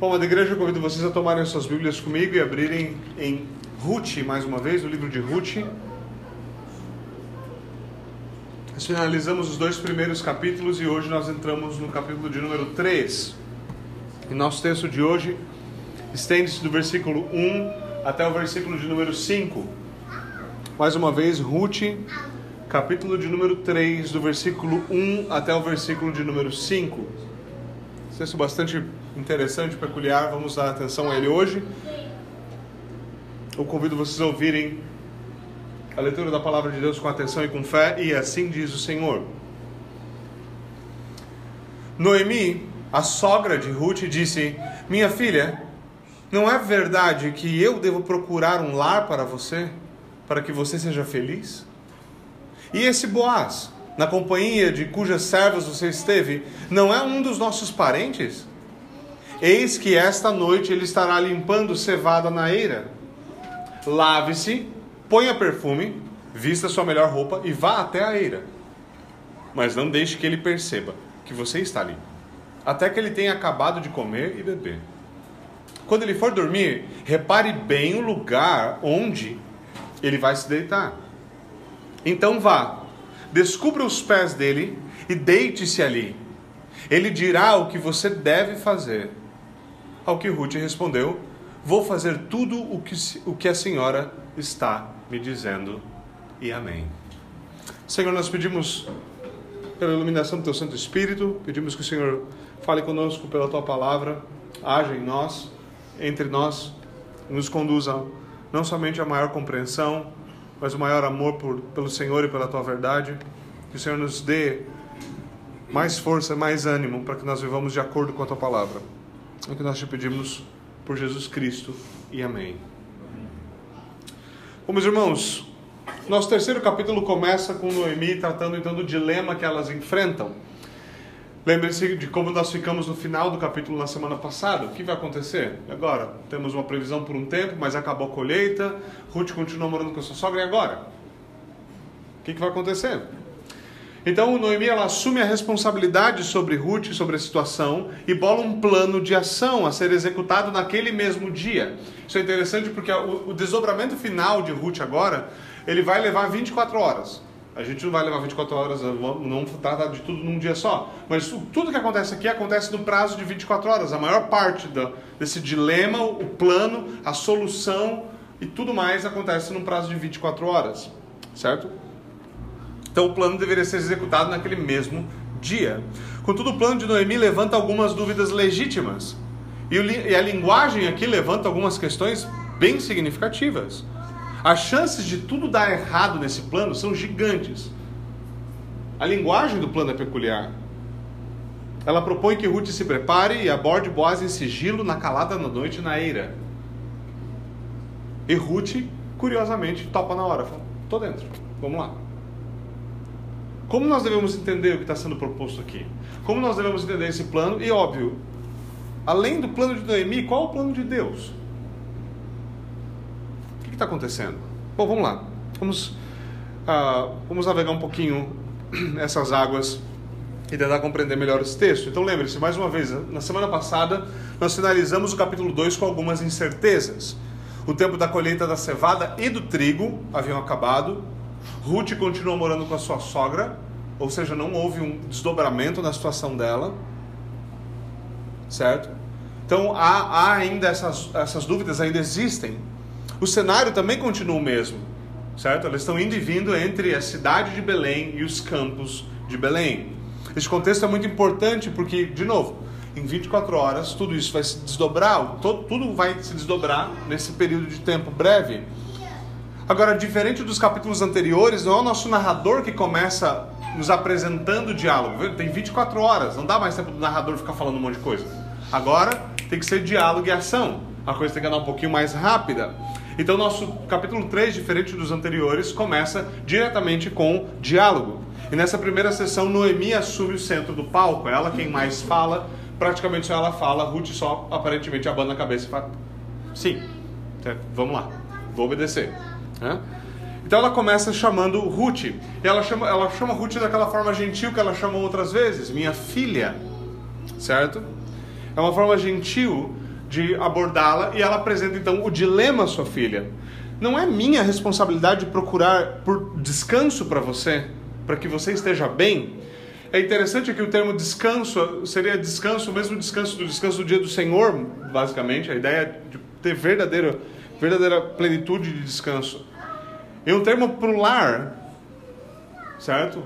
Bom, a igreja, eu convido vocês a tomarem suas Bíblias comigo e abrirem em Ruth, mais uma vez, o livro de Ruth. Nós finalizamos os dois primeiros capítulos e hoje nós entramos no capítulo de número 3. E nosso texto de hoje estende-se do versículo 1 até o versículo de número 5. Mais uma vez, Ruth, capítulo de número 3, do versículo 1 até o versículo de número 5. Texto bastante interessante, peculiar, vamos dar atenção a ele hoje. Eu convido vocês a ouvirem a leitura da palavra de Deus com atenção e com fé, e assim diz o Senhor. Noemi, a sogra de Ruth, disse: Minha filha, não é verdade que eu devo procurar um lar para você, para que você seja feliz? E esse Boaz, na companhia de cujas servas você esteve, não é um dos nossos parentes? Eis que esta noite ele estará limpando cevada na eira. Lave-se ponha perfume, vista sua melhor roupa e vá até a eira. Mas não deixe que ele perceba que você está ali, até que ele tenha acabado de comer e beber. Quando ele for dormir, repare bem o lugar onde ele vai se deitar. Então vá, descubra os pés dele e deite-se ali. Ele dirá o que você deve fazer. Ao que Ruth respondeu: Vou fazer tudo o que, o que a senhora está me dizendo, e amém. Senhor, nós pedimos pela iluminação do teu Santo Espírito, pedimos que o Senhor fale conosco pela tua palavra, haja em nós, entre nós, nos conduza não somente a maior compreensão, mas o maior amor por, pelo Senhor e pela tua verdade. Que o Senhor nos dê mais força, mais ânimo para que nós vivamos de acordo com a tua palavra. É o que nós te pedimos por Jesus Cristo e amém. Bom, meus irmãos, nosso terceiro capítulo começa com Noemi tratando então do dilema que elas enfrentam. Lembre-se de como nós ficamos no final do capítulo na semana passada. O que vai acontecer? Agora, temos uma previsão por um tempo, mas acabou a colheita. Ruth continua morando com sua sogra e agora? O que, que vai acontecer? Então, Noemi ela assume a responsabilidade sobre Ruth, sobre a situação, e bola um plano de ação a ser executado naquele mesmo dia. Isso é interessante porque o, desdobramento final de Ruth agora, ele vai levar 24 horas. A gente não vai levar 24 horas, não trata de tudo num dia só. Mas tudo que acontece aqui acontece no prazo de 24 horas. A maior parte desse dilema, o plano, a solução e tudo mais acontece num prazo de 24 horas. Certo? Então o plano deveria ser executado naquele mesmo dia. Contudo, o plano de Noemi levanta algumas dúvidas legítimas. E a linguagem aqui levanta algumas questões bem significativas. As chances de tudo dar errado nesse plano são gigantes. A linguagem do plano é peculiar. Ela propõe que Ruth se prepare e aborde Boaz em sigilo na calada na noite na eira. E Ruth, curiosamente, topa na hora. Fala, tô dentro, vamos lá. Como nós devemos entender o que está sendo proposto aqui? Como nós devemos entender esse plano? E óbvio, além do plano de Noemi, qual é o plano de Deus? O que está acontecendo? Bom, vamos lá. Vamos, uh, vamos navegar um pouquinho essas águas e tentar compreender melhor esse texto. Então lembre-se, mais uma vez, na semana passada nós finalizamos o capítulo 2 com algumas incertezas. O tempo da colheita da cevada e do trigo haviam acabado, Ruth continua morando com a sua sogra, ou seja, não houve um desdobramento na situação dela, certo? Então há, há ainda essas, essas dúvidas, ainda existem. O cenário também continua o mesmo, certo? Elas estão indo e vindo entre a cidade de Belém e os campos de Belém. Esse contexto é muito importante porque, de novo, em 24 horas tudo isso vai se desdobrar, todo, tudo vai se desdobrar nesse período de tempo breve. Agora, diferente dos capítulos anteriores, não é o nosso narrador que começa nos apresentando o diálogo. Tem 24 horas, não dá mais tempo do narrador ficar falando um monte de coisa. Agora tem que ser diálogo e ação. A coisa tem que andar um pouquinho mais rápida. Então, nosso capítulo 3, diferente dos anteriores, começa diretamente com diálogo. E nessa primeira sessão, Noemi assume o centro do palco. É ela quem mais fala. Praticamente só ela fala. Ruth só aparentemente abana a cabeça e fala: Sim, vamos lá, vou obedecer. Né? Então ela começa chamando Ruth. Ela chama, ela chama Ruth daquela forma gentil que ela chamou outras vezes, minha filha. Certo? É uma forma gentil de abordá-la e ela apresenta então o dilema à sua filha. Não é minha responsabilidade procurar por descanso para você, para que você esteja bem? É interessante que o termo descanso seria descanso, mesmo descanso do descanso do dia do Senhor, basicamente, a ideia de ter verdadeira, verdadeira plenitude de descanso. E um termo para o lar, certo?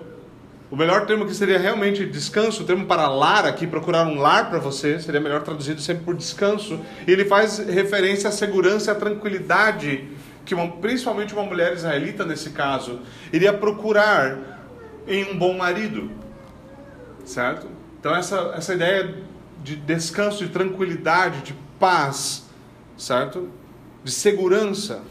O melhor termo que seria realmente descanso, o termo para lar aqui, procurar um lar para você, seria melhor traduzido sempre por descanso. E ele faz referência à segurança e à tranquilidade que uma, principalmente uma mulher israelita nesse caso iria procurar em um bom marido, certo? Então essa essa ideia de descanso, de tranquilidade, de paz, certo? De segurança.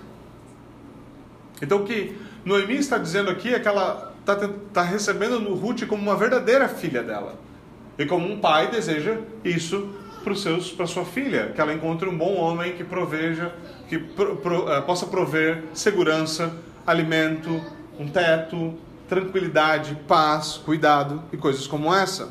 Então o que Noemi está dizendo aqui é que ela está tá recebendo no Ruth como uma verdadeira filha dela. E como um pai deseja isso para sua filha, que ela encontre um bom homem que proveja, que pro, pro, uh, possa prover segurança, alimento, um teto, tranquilidade, paz, cuidado e coisas como essa.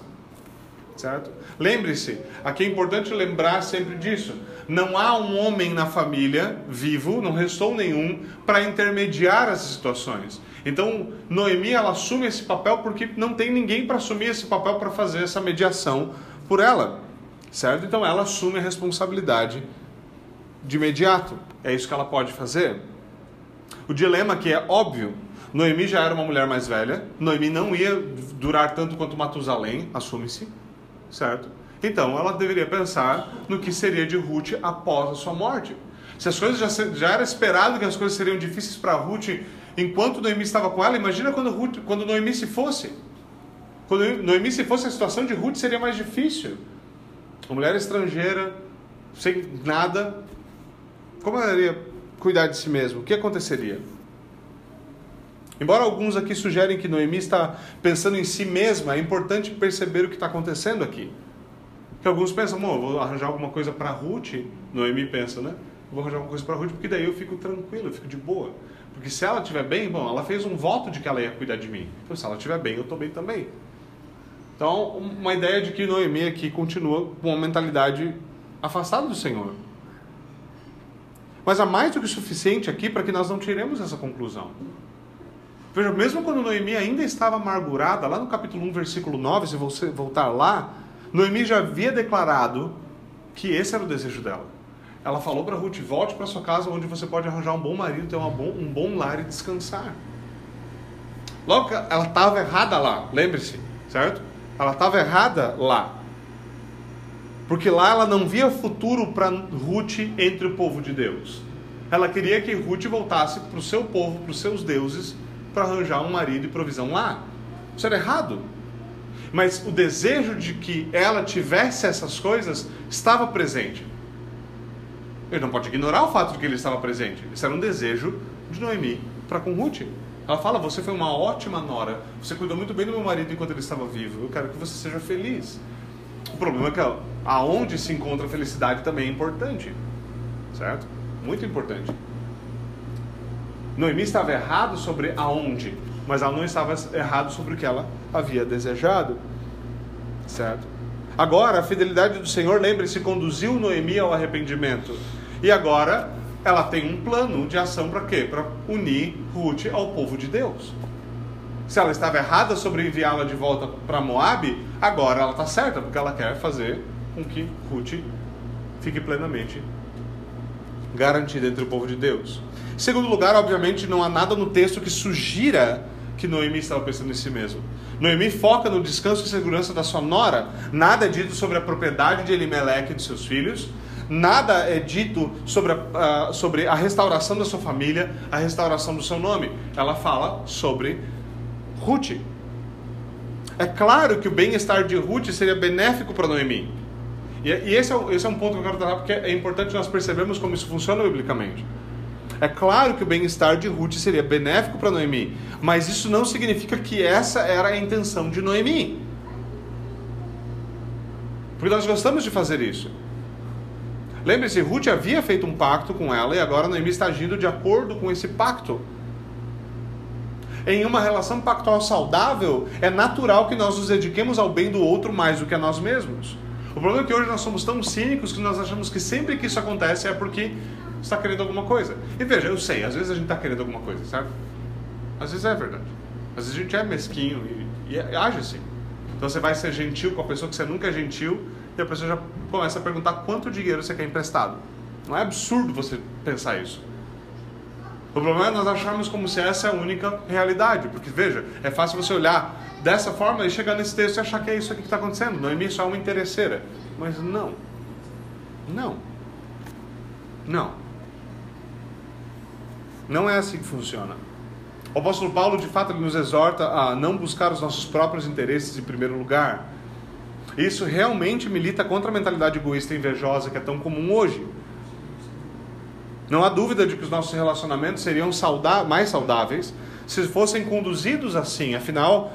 Certo? Lembre-se, aqui é importante lembrar sempre disso. Não há um homem na família vivo, não restou nenhum, para intermediar essas situações. Então, Noemi ela assume esse papel porque não tem ninguém para assumir esse papel para fazer essa mediação por ela. Certo? Então, ela assume a responsabilidade de imediato. É isso que ela pode fazer. O dilema que é óbvio, Noemi já era uma mulher mais velha, Noemi não ia durar tanto quanto Matusalém, assume-se, certo? Então ela deveria pensar no que seria de Ruth após a sua morte. Se as coisas já, já era esperado que as coisas seriam difíceis para Ruth enquanto Noemi estava com ela, imagina quando, Ruth, quando Noemi se fosse. Quando Noemi se fosse, a situação de Ruth seria mais difícil. Uma mulher estrangeira, sem nada, como ela iria cuidar de si mesma? O que aconteceria? Embora alguns aqui sugerem que Noemi está pensando em si mesma, é importante perceber o que está acontecendo aqui. Que alguns pensam, vou arranjar alguma coisa para Ruth. Noemi pensa, né? Vou arranjar alguma coisa para Ruth porque daí eu fico tranquilo, eu fico de boa. Porque se ela estiver bem, bom, ela fez um voto de que ela ia cuidar de mim. Então se ela estiver bem, eu estou bem também. Então, uma ideia de que Noemi aqui continua com uma mentalidade afastada do Senhor. Mas há mais do que suficiente aqui para que nós não tiremos essa conclusão. Veja, mesmo quando Noemi ainda estava amargurada, lá no capítulo 1, versículo 9, se você voltar lá, Noemi já havia declarado que esse era o desejo dela. Ela falou para Ruth: volte para sua casa onde você pode arranjar um bom marido, ter bom, um bom lar e descansar. Logo ela estava errada lá, lembre-se, certo? Ela estava errada lá. Porque lá ela não via futuro para Ruth entre o povo de Deus. Ela queria que Ruth voltasse para o seu povo, para os seus deuses, para arranjar um marido e provisão lá. Isso era errado. Mas o desejo de que ela tivesse essas coisas estava presente. Ele não pode ignorar o fato de que ele estava presente. Isso era um desejo de Noemi para com Ruth. Ela fala: Você foi uma ótima nora. Você cuidou muito bem do meu marido enquanto ele estava vivo. Eu quero que você seja feliz. O problema é que aonde se encontra a felicidade também é importante. Certo? Muito importante. Noemi estava errado sobre aonde, mas ela não estava errado sobre o que ela havia desejado. Certo? Agora, a fidelidade do Senhor, lembre-se, conduziu Noemi ao arrependimento. E agora ela tem um plano de ação para quê? Para unir Ruth ao povo de Deus. Se ela estava errada sobre enviá-la de volta para Moab, agora ela está certa, porque ela quer fazer com que Ruth fique plenamente garantida entre o povo de Deus. Em segundo lugar, obviamente, não há nada no texto que sugira que Noemi estava pensando em si mesmo. Noemi foca no descanso e segurança da sua nora. Nada é dito sobre a propriedade de Elimelech e de seus filhos. Nada é dito sobre a, uh, sobre a restauração da sua família, a restauração do seu nome. Ela fala sobre Ruth. É claro que o bem-estar de Ruth seria benéfico para Noemi. E, e esse, é, esse é um ponto que eu quero tratar porque é importante nós percebermos como isso funciona biblicamente. É claro que o bem-estar de Ruth seria benéfico para Noemi, mas isso não significa que essa era a intenção de Noemi. Porque nós gostamos de fazer isso. Lembre-se, Ruth havia feito um pacto com ela e agora Noemi está agindo de acordo com esse pacto. Em uma relação pactual saudável, é natural que nós nos dediquemos ao bem do outro mais do que a nós mesmos. O problema é que hoje nós somos tão cínicos que nós achamos que sempre que isso acontece é porque está querendo alguma coisa. E veja, eu sei, às vezes a gente está querendo alguma coisa, sabe? Às vezes é verdade. Às vezes a gente é mesquinho e, e age assim. Então você vai ser gentil com a pessoa que você nunca é gentil e a pessoa já começa a perguntar quanto dinheiro você quer emprestado. Não é absurdo você pensar isso. O problema é nós acharmos como se essa é a única realidade. Porque, veja, é fácil você olhar dessa forma e chegar nesse texto e achar que é isso aqui que está acontecendo. Noemi é só uma interesseira. Mas não. Não. Não. Não é assim que funciona. O apóstolo Paulo, de fato, ele nos exorta a não buscar os nossos próprios interesses em primeiro lugar. Isso realmente milita contra a mentalidade egoísta e invejosa que é tão comum hoje. Não há dúvida de que os nossos relacionamentos seriam mais saudáveis se fossem conduzidos assim. Afinal,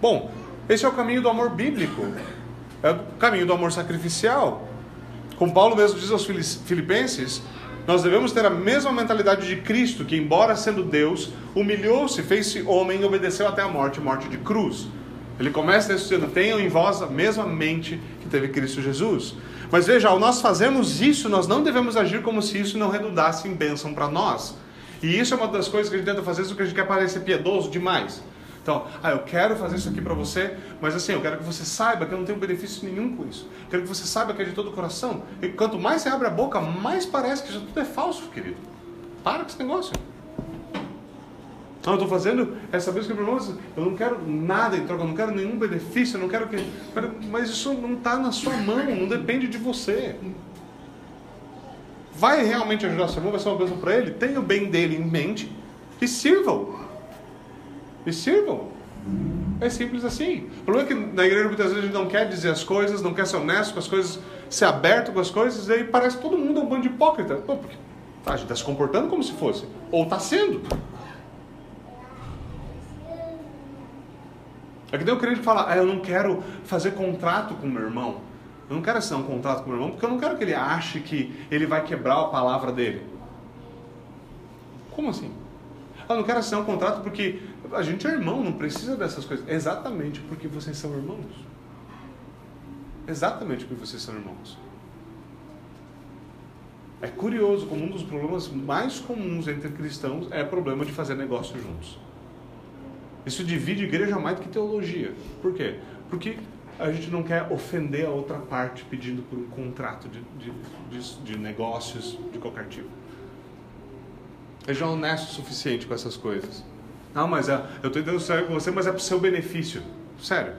bom, esse é o caminho do amor bíblico, é o caminho do amor sacrificial. Como Paulo mesmo diz aos Filipenses, nós devemos ter a mesma mentalidade de Cristo, que, embora sendo Deus, humilhou-se, fez-se homem e obedeceu até a morte morte de cruz. Ele começa dizendo: Tenham em vós a mesma mente que teve Cristo Jesus. Mas veja, ao nós fazermos isso, nós não devemos agir como se isso não redundasse em bênção para nós. E isso é uma das coisas que a gente tenta fazer, porque a gente quer parecer piedoso demais. Então, ah, eu quero fazer isso aqui para você, mas assim, eu quero que você saiba que eu não tenho benefício nenhum com isso. Eu quero que você saiba que é de todo o coração. E quanto mais você abre a boca, mais parece que isso tudo é falso, querido. Para com esse negócio. Não, eu estou fazendo essa vez que eu eu não quero nada em troca, eu não quero nenhum benefício, eu não quero que. Mas isso não está na sua mão, não depende de você. Vai realmente ajudar seu irmão, vai ser uma bênção para ele? Tenha o bem dele em mente e sirvam. E sirvam. É simples assim. O problema é que na igreja muitas vezes a gente não quer dizer as coisas, não quer ser honesto com as coisas, ser aberto com as coisas, e aí parece que todo mundo é um bando de hipócrita. Pô, porque a gente está se comportando como se fosse. Ou está sendo. É que nem o crente fala, ah, eu não quero fazer contrato com meu irmão. Eu não quero assinar um contrato com meu irmão porque eu não quero que ele ache que ele vai quebrar a palavra dele. Como assim? Eu não quero assinar um contrato porque a gente é irmão, não precisa dessas coisas. Exatamente porque vocês são irmãos. Exatamente porque vocês são irmãos. É curioso como um dos problemas mais comuns entre cristãos é o problema de fazer negócio juntos. Isso divide igreja mais do que teologia. Por quê? Porque a gente não quer ofender a outra parte pedindo por um contrato de, de, de, de negócios de qualquer tipo. Seja honesto o suficiente com essas coisas. Não, mas é, eu estou entendendo sério com você, mas é para o seu benefício. Sério.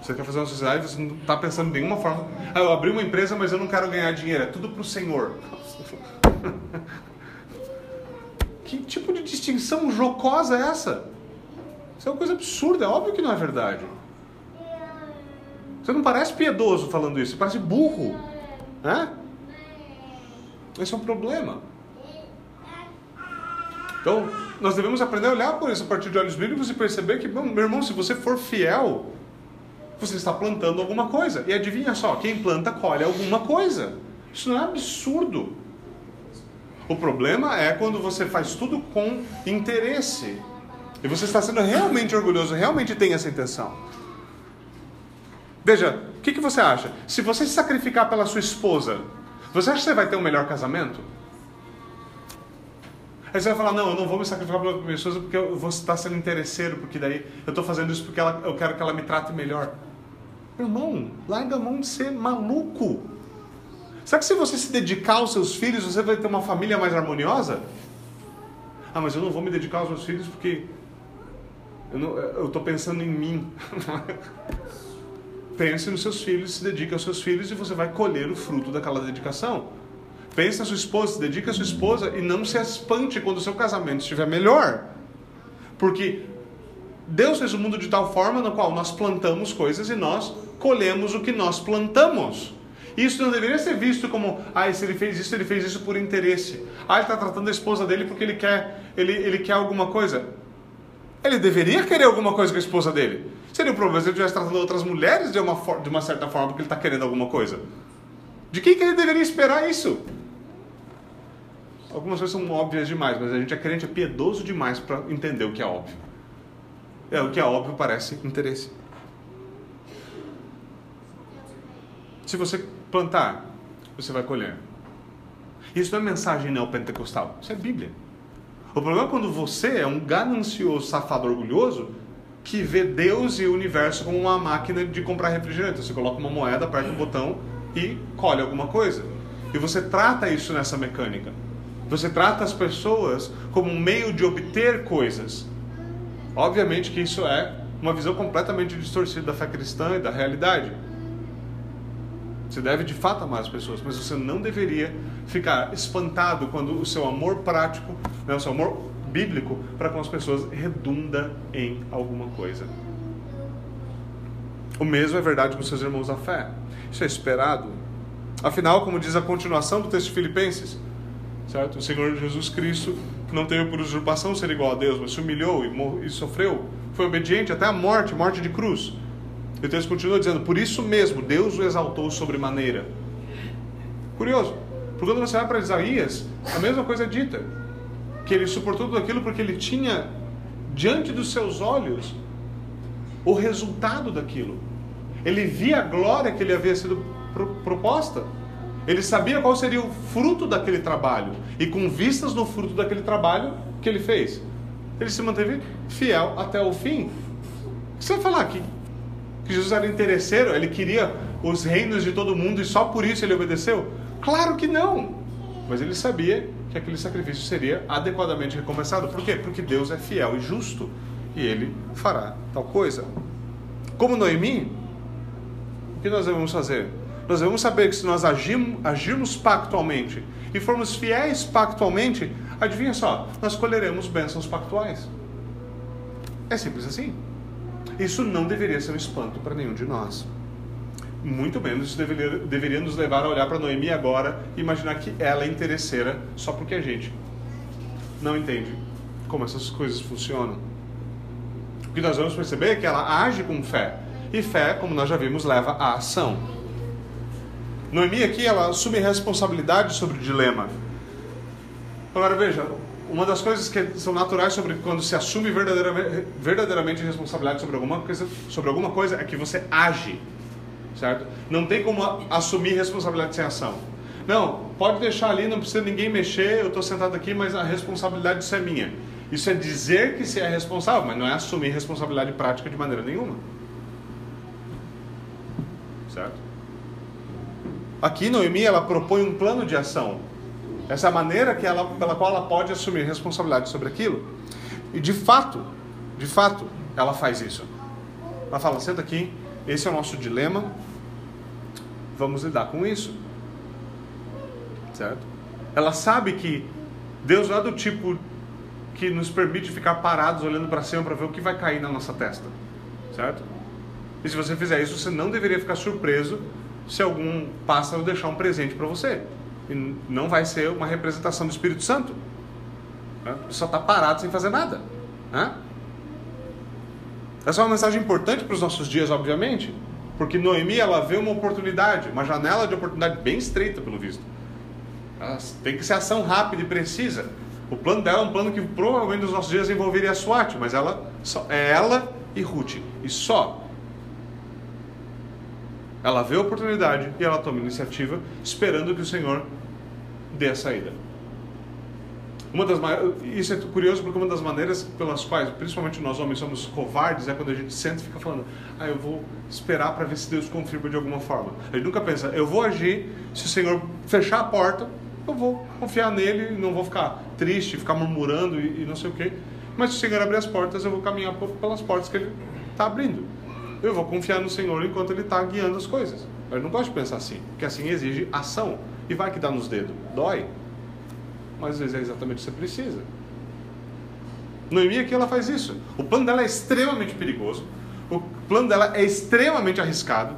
Você quer fazer uma sociedade, você não está pensando de nenhuma forma. Ah, eu abri uma empresa, mas eu não quero ganhar dinheiro. É tudo para o Senhor. que tipo de distinção jocosa é essa? Isso é uma coisa absurda, é óbvio que não é verdade. Você não parece piedoso falando isso, você parece burro. Né? Esse é um problema. Então, nós devemos aprender a olhar por isso a partir de olhos bíblicos e perceber que, meu irmão, se você for fiel, você está plantando alguma coisa. E adivinha só, quem planta colhe alguma coisa. Isso não é absurdo. O problema é quando você faz tudo com interesse e você está sendo realmente orgulhoso, realmente tem essa intenção. Veja, o que, que você acha? Se você se sacrificar pela sua esposa, você acha que você vai ter um melhor casamento? Aí você vai falar, não, eu não vou me sacrificar pela esposa porque eu vou estar sendo interesseiro, porque daí eu estou fazendo isso porque ela, eu quero que ela me trate melhor. Irmão, larga a mão de ser maluco. Será que se você se dedicar aos seus filhos, você vai ter uma família mais harmoniosa? Ah, mas eu não vou me dedicar aos meus filhos porque eu estou pensando em mim. Pense nos seus filhos, se dedique aos seus filhos e você vai colher o fruto daquela dedicação. Pense na sua esposa, se dedique à sua esposa e não se espante quando o seu casamento estiver melhor. Porque Deus fez o mundo de tal forma na qual nós plantamos coisas e nós colhemos o que nós plantamos. Isso não deveria ser visto como, ah, se ele fez isso, ele fez isso por interesse. Ah, ele está tratando a esposa dele porque ele quer, ele, ele quer alguma coisa. Ele deveria querer alguma coisa com a esposa dele. Seria um problema se ele estivesse tratando outras mulheres de uma, de uma certa forma porque ele está querendo alguma coisa. De quem que ele deveria esperar isso? Algumas coisas são óbvias demais, mas a gente é crente, é piedoso demais para entender o que é óbvio. É, o que é óbvio parece interesse. Se você plantar, você vai colher. Isso não é mensagem neopentecostal, isso é Bíblia. O problema é quando você é um ganancioso, safado, orgulhoso que vê Deus e o universo como uma máquina de comprar refrigerante. Você coloca uma moeda, aperta um botão e colhe alguma coisa. E você trata isso nessa mecânica. Você trata as pessoas como um meio de obter coisas. Obviamente que isso é uma visão completamente distorcida da fé cristã e da realidade. Você deve de fato amar as pessoas, mas você não deveria ficar espantado quando o seu amor prático, né, o seu amor bíblico para com as pessoas redunda em alguma coisa. O mesmo é verdade com seus irmãos da fé. Isso é esperado. Afinal, como diz a continuação do texto de Filipenses, certo? O Senhor Jesus Cristo não teve por usurpação ser igual a Deus, mas se humilhou e, e sofreu, foi obediente até a morte, morte de cruz. E o texto continua dizendo: Por isso mesmo, Deus o exaltou sobremaneira. Curioso, porque quando você vai para Isaías, a mesma coisa é dita. Que ele suportou tudo aquilo porque ele tinha diante dos seus olhos o resultado daquilo. Ele via a glória que lhe havia sido proposta. Ele sabia qual seria o fruto daquele trabalho. E com vistas no fruto daquele trabalho, que ele fez? Ele se manteve fiel até o fim. Você vai falar que que Jesus era interesseiro, ele queria os reinos de todo mundo e só por isso ele obedeceu? Claro que não! Mas ele sabia que aquele sacrifício seria adequadamente recompensado. Por quê? Porque Deus é fiel e justo e ele fará tal coisa. Como Noemi, o que nós devemos fazer? Nós devemos saber que se nós agirmos, agirmos pactualmente e formos fiéis pactualmente, adivinha só, nós colheremos bênçãos pactuais. É simples assim. Isso não deveria ser um espanto para nenhum de nós. Muito menos isso deveria, deveria nos levar a olhar para Noemi agora e imaginar que ela é interesseira só porque a gente não entende como essas coisas funcionam. O que nós vamos perceber é que ela age com fé. E fé, como nós já vimos, leva à ação. Noemi aqui, ela assume responsabilidade sobre o dilema. Agora veja, uma das coisas que são naturais sobre quando se assume verdadeiramente, verdadeiramente responsabilidade sobre alguma coisa, sobre alguma coisa é que você age, certo? Não tem como assumir responsabilidade sem ação. Não, pode deixar ali, não precisa ninguém mexer, eu estou sentado aqui, mas a responsabilidade isso é minha. Isso é dizer que se é responsável, mas não é assumir responsabilidade prática de maneira nenhuma. Certo? Aqui Noemi ela propõe um plano de ação essa é a maneira que ela, pela qual ela pode assumir responsabilidade sobre aquilo. E de fato, de fato, ela faz isso. Ela fala: senta aqui, esse é o nosso dilema, vamos lidar com isso. Certo? Ela sabe que Deus não é do tipo que nos permite ficar parados olhando para cima para ver o que vai cair na nossa testa. Certo? E se você fizer isso, você não deveria ficar surpreso se algum pássaro deixar um presente para você e não vai ser uma representação do Espírito Santo. Né? Só está parado sem fazer nada. Né? Essa é uma mensagem importante para os nossos dias, obviamente, porque Noemi ela vê uma oportunidade, uma janela de oportunidade bem estreita, pelo visto. Ela tem que ser ação rápida e precisa. O plano dela é um plano que provavelmente nos nossos dias envolveria a SWAT, mas ela só, é ela e Ruth, e só. Ela vê a oportunidade e ela toma iniciativa, esperando que o Senhor dê a saída. Uma das isso é curioso porque uma das maneiras pelas quais, principalmente nós homens, somos covardes é quando a gente senta e fica falando: "Ah, eu vou esperar para ver se Deus confirma de alguma forma". A gente nunca pensa: "Eu vou agir se o Senhor fechar a porta, eu vou confiar nele e não vou ficar triste, ficar murmurando e, e não sei o quê. Mas se o Senhor abrir as portas, eu vou caminhar pelas portas que ele está abrindo. Eu vou confiar no Senhor enquanto ele está guiando as coisas. Eu não gosto de pensar assim, porque assim exige ação. E vai que dá nos dedos. Dói. Mas às vezes é exatamente o que você precisa. Noemi aqui ela faz isso. O plano dela é extremamente perigoso. O plano dela é extremamente arriscado.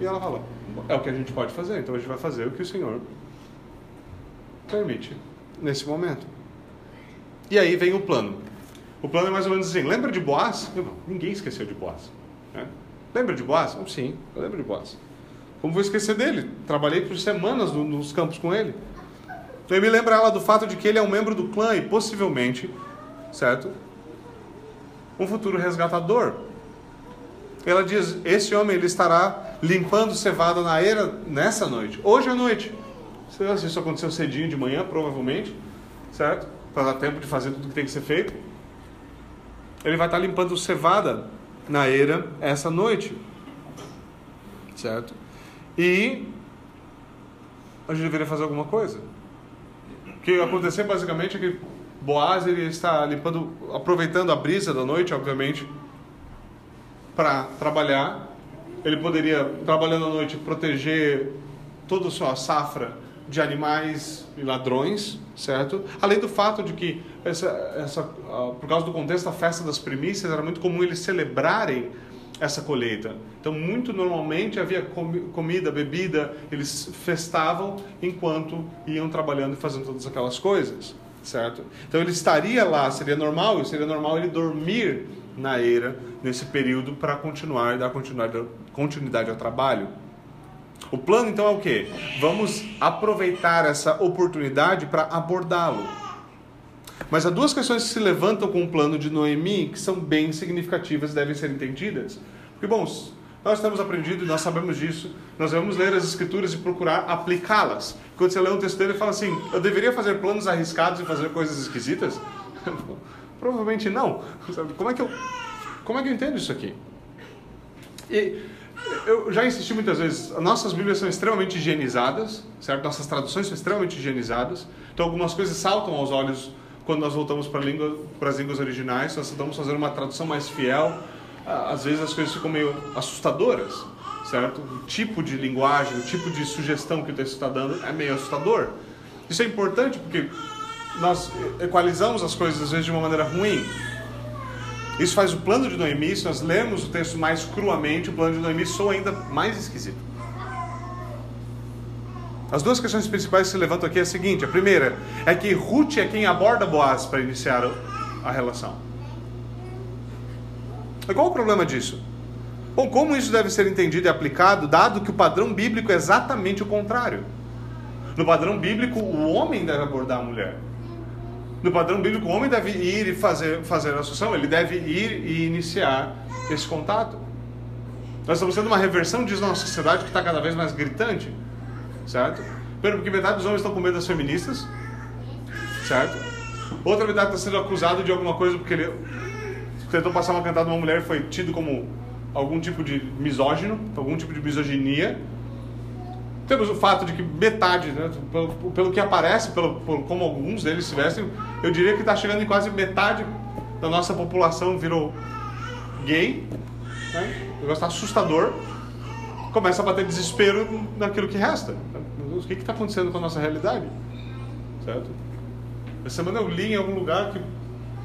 E ela fala: é o que a gente pode fazer, então a gente vai fazer o que o Senhor permite nesse momento. E aí vem o plano. O plano é mais ou menos assim: lembra de Boaz? Ninguém esqueceu de Boaz. Né? Lembra de Boaz? Sim, eu lembro de Boaz. Como vou esquecer dele? Trabalhei por semanas no, nos campos com ele. Então me lembra ela do fato de que ele é um membro do clã e possivelmente, certo? Um futuro resgatador. Ela diz: esse homem ele estará limpando cevada na eira nessa noite, hoje à noite. Se isso aconteceu cedinho de manhã, provavelmente, certo? Para dar tempo de fazer tudo que tem que ser feito. Ele vai estar limpando cevada na eira essa noite, certo? E a gente deveria fazer alguma coisa. O que aconteceu basicamente é que Boaz ele está limpando, aproveitando a brisa da noite, obviamente, para trabalhar. Ele poderia, trabalhando à noite, proteger toda a sua safra de animais e ladrões, certo? Além do fato de que, essa, essa, por causa do contexto da festa das primícias, era muito comum eles celebrarem essa colheita. Então, muito normalmente havia comida, bebida, eles festavam enquanto iam trabalhando e fazendo todas aquelas coisas, certo? Então, ele estaria lá, seria normal, seria normal ele dormir na eira nesse período para continuar e dar continuidade, ao trabalho. O plano então é o que? Vamos aproveitar essa oportunidade para abordá-lo. Mas há duas questões que se levantam com o plano de Noemi que são bem significativas e devem ser entendidas. Porque, bons, nós temos aprendido e nós sabemos disso, nós devemos ler as Escrituras e procurar aplicá-las. Quando você lê um texto dele e fala assim, eu deveria fazer planos arriscados e fazer coisas esquisitas? Provavelmente não. Como é que eu, como é que eu entendo isso aqui? E eu já insisti muitas vezes, nossas Bíblias são extremamente higienizadas, certo? Nossas traduções são extremamente higienizadas. Então algumas coisas saltam aos olhos quando nós voltamos para, língua, as línguas originais, nós tentamos fazer uma tradução mais fiel. Às vezes as coisas ficam meio assustadoras, certo? O tipo de linguagem, o tipo de sugestão que o texto está dando é meio assustador. Isso é importante porque nós equalizamos as coisas às vezes de uma maneira ruim. Isso faz o plano de Noemi, se nós lemos o texto mais cruamente, o plano de Noemi soa ainda mais esquisito. As duas questões principais que se levantam aqui é a seguinte: a primeira é que Ruth é quem aborda Boaz para iniciar a relação. Qual o problema disso? Bom, como isso deve ser entendido e aplicado, dado que o padrão bíblico é exatamente o contrário? No padrão bíblico, o homem deve abordar a mulher. No padrão bíblico, o homem deve ir e fazer, fazer a associação, ele deve ir e iniciar esse contato. Nós estamos tendo uma reversão disso na nossa sociedade que está cada vez mais gritante, certo? Primeiro, porque metade dos homens estão com medo das feministas, certo? Outra metade está sendo acusado de alguma coisa porque ele tentou passar uma cantada numa mulher e foi tido como algum tipo de misógino, algum tipo de misoginia. Temos o fato de que metade, né, pelo, pelo que aparece, pelo, por, como alguns deles se vestem, eu diria que está chegando em quase metade da nossa população virou gay. Né? O negócio está assustador. Começa a bater desespero naquilo que resta. O que está acontecendo com a nossa realidade? Certo? Essa semana eu li em algum lugar que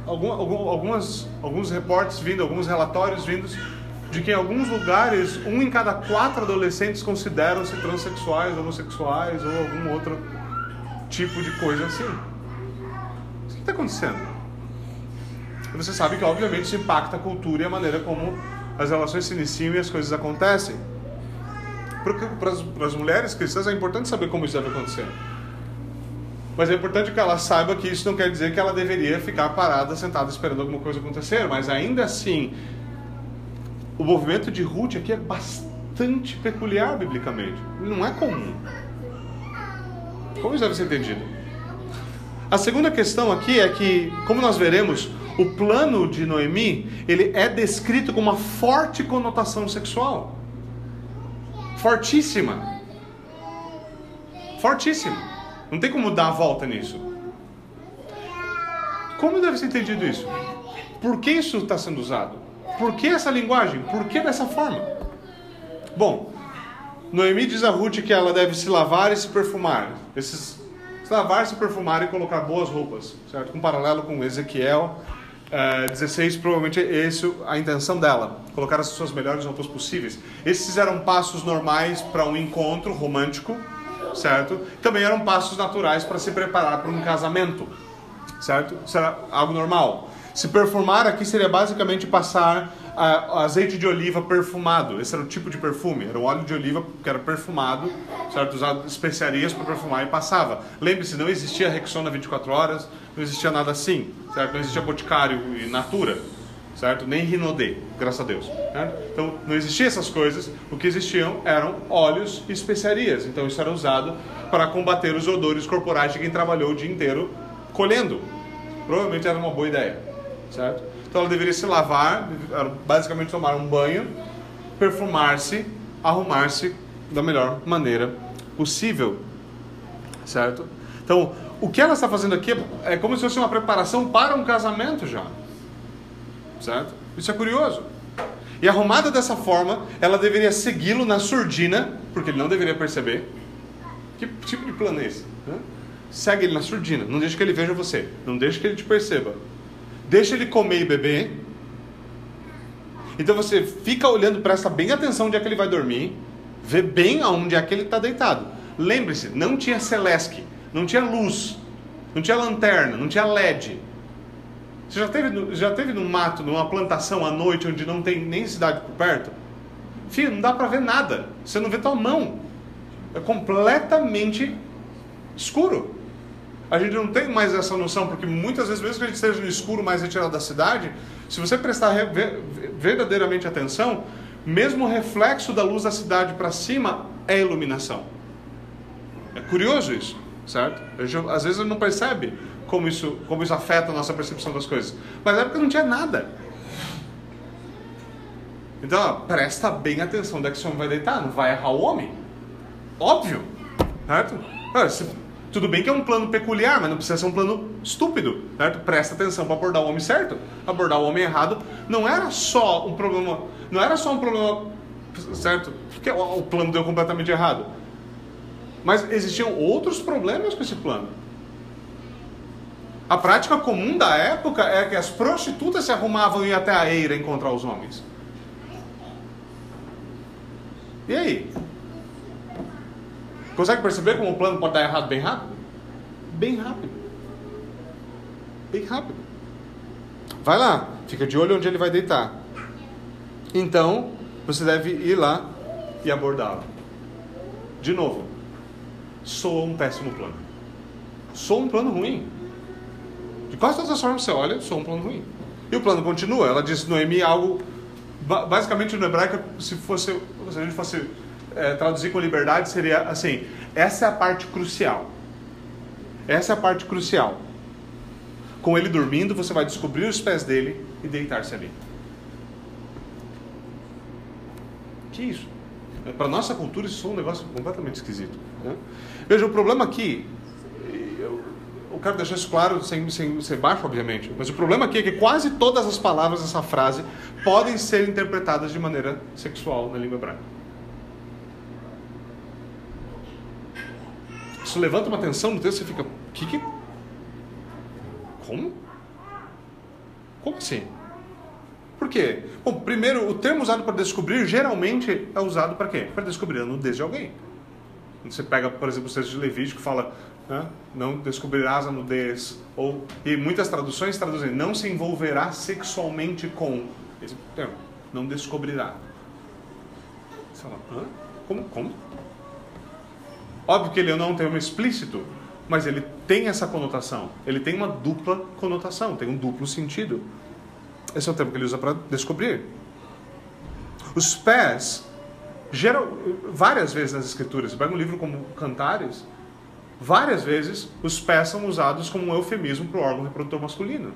algum, algum, algumas, alguns reportes vindo, alguns relatórios vindos de que em alguns lugares um em cada quatro adolescentes consideram-se transexuais, homossexuais ou algum outro tipo de coisa assim. O que está acontecendo? Você sabe que obviamente isso impacta a cultura e a maneira como as relações se iniciam e as coisas acontecem. Para as mulheres cristãs é importante saber como isso deve acontecer. Mas é importante que ela saiba que isso não quer dizer que ela deveria ficar parada, sentada, esperando alguma coisa acontecer. Mas ainda assim, o movimento de Ruth aqui é bastante peculiar biblicamente. Não é comum. Como isso deve ser entendido? A segunda questão aqui é que, como nós veremos, o plano de Noemi ele é descrito com uma forte conotação sexual. Fortíssima. Fortíssima. Não tem como dar a volta nisso. Como deve ser entendido isso? Por que isso está sendo usado? Por que essa linguagem? Por que dessa forma? Bom, Noemi diz a Ruth que ela deve se lavar e se perfumar. Esses, se lavar, se perfumar e colocar boas roupas, certo? Com paralelo com Ezequiel uh, eh, 16, provavelmente é essa a intenção dela, colocar as suas melhores roupas possíveis. Esses eram passos normais para um encontro romântico, certo? Também eram passos naturais para se preparar para um casamento, certo? Era algo normal. Se perfumar aqui seria basicamente passar uh, azeite de oliva perfumado. Esse era o tipo de perfume. Era um óleo de oliva que era perfumado, certo? Usado especiarias para perfumar e passava. Lembre-se, não existia Rexona 24 horas, não existia nada assim, certo? Não existia Boticário e Natura. certo? Nem rinodê, graças a Deus. Certo? Então não existiam essas coisas, o que existiam eram óleos e especiarias. Então isso era usado para combater os odores corporais de quem trabalhou o dia inteiro colhendo. Provavelmente era uma boa ideia, certo? Então ela deveria se lavar, basicamente tomar um banho, perfumar-se, arrumar-se da melhor maneira possível, certo? Então, o que ela está fazendo aqui é como se fosse uma preparação para um casamento já, certo? Isso é curioso. E arrumada dessa forma, ela deveria segui-lo na surdina, porque ele não deveria perceber. Que tipo de plano é esse? Segue ele na surdina, não deixe que ele veja você, não deixe que ele te perceba. Deixa ele comer e beber. Então você fica olhando, presta bem atenção onde é que ele vai dormir, vê bem aonde é que ele está deitado. Lembre-se, não tinha Celeste, não tinha luz, não tinha lanterna, não tinha LED. Você já teve, já teve no mato, numa plantação à noite, onde não tem nem cidade por perto? Filho, não dá para ver nada. Você não vê tua mão. É completamente escuro. A gente não tem mais essa noção, porque muitas vezes, mesmo que a gente esteja no escuro mais retirado da cidade, se você prestar verdadeiramente atenção, mesmo o reflexo da luz da cidade para cima é iluminação. É curioso isso, certo? Gente, às vezes a gente não percebe como isso, como isso afeta a nossa percepção das coisas. Mas na época não tinha nada. Então, ó, presta bem atenção onde é que esse homem vai deitar, não vai errar o homem. Óbvio, certo? Tudo bem que é um plano peculiar, mas não precisa ser um plano estúpido, certo? Presta atenção para abordar o homem certo. Abordar o homem errado não era só um problema, não era só um problema, certo? Porque o plano deu completamente errado. Mas existiam outros problemas com esse plano. A prática comum da época é que as prostitutas se arrumavam e iam até a eira encontrar os homens. E aí? Consegue perceber como o plano pode dar errado bem rápido? Bem rápido. Bem rápido. Vai lá, fica de olho onde ele vai deitar. Então, você deve ir lá e abordá-lo. De novo, soa um péssimo plano. Soa um plano ruim. De quase todas as formas você olha, soa um plano ruim. E o plano continua. Ela disse Noemi algo. Basicamente no hebraico, se fosse. Se a gente fosse é, traduzir com liberdade, seria assim: essa é a parte crucial. Essa é a parte crucial. Com ele dormindo, você vai descobrir os pés dele e deitar-se ali. Que isso? Para nossa cultura, isso é um negócio completamente esquisito. Né? Veja, o problema aqui, eu, eu quero deixar isso claro, sem, sem ser baixo, obviamente, mas o problema aqui é que quase todas as palavras dessa frase podem ser interpretadas de maneira sexual na língua hebraica. Isso levanta uma atenção no texto você fica, que que... Como? Como assim? Por quê? Bom, primeiro, o termo usado para descobrir geralmente é usado para quê? Para descobrir a nudez de alguém. Você pega, por exemplo, o texto de Levítico que fala né, não descobrirás a nudez. Ou, e muitas traduções traduzem não se envolverá sexualmente com. Esse termo, não descobrirá. Você fala, Hã? Como? Como? Óbvio que ele não é um termo explícito, mas ele tem essa conotação. Ele tem uma dupla conotação, tem um duplo sentido. Esse é o termo que ele usa para descobrir. Os pés, geral, várias vezes nas escrituras, você pega um livro como Cantares, várias vezes os pés são usados como um eufemismo para o órgão reprodutor masculino.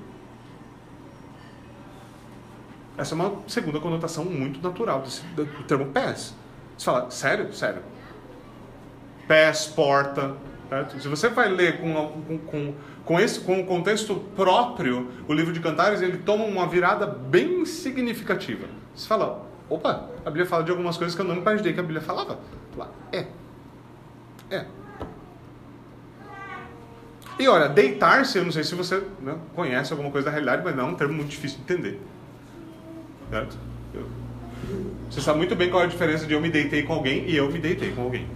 Essa é uma segunda conotação muito natural do termo pés. Você fala, sério? Sério pés, porta. Se você vai ler com, com, com, com, esse, com o contexto próprio, o livro de Cantares, ele toma uma virada bem significativa. Você fala, opa, a Bíblia fala de algumas coisas que eu não imaginei que a Bíblia falava. Lá, é. É. E olha, deitar-se, eu não sei se você né, conhece alguma coisa da realidade, mas não é um termo muito difícil de entender. Certo? Eu, você sabe muito bem qual é a diferença de eu me deitei com alguém e eu me deitei com alguém.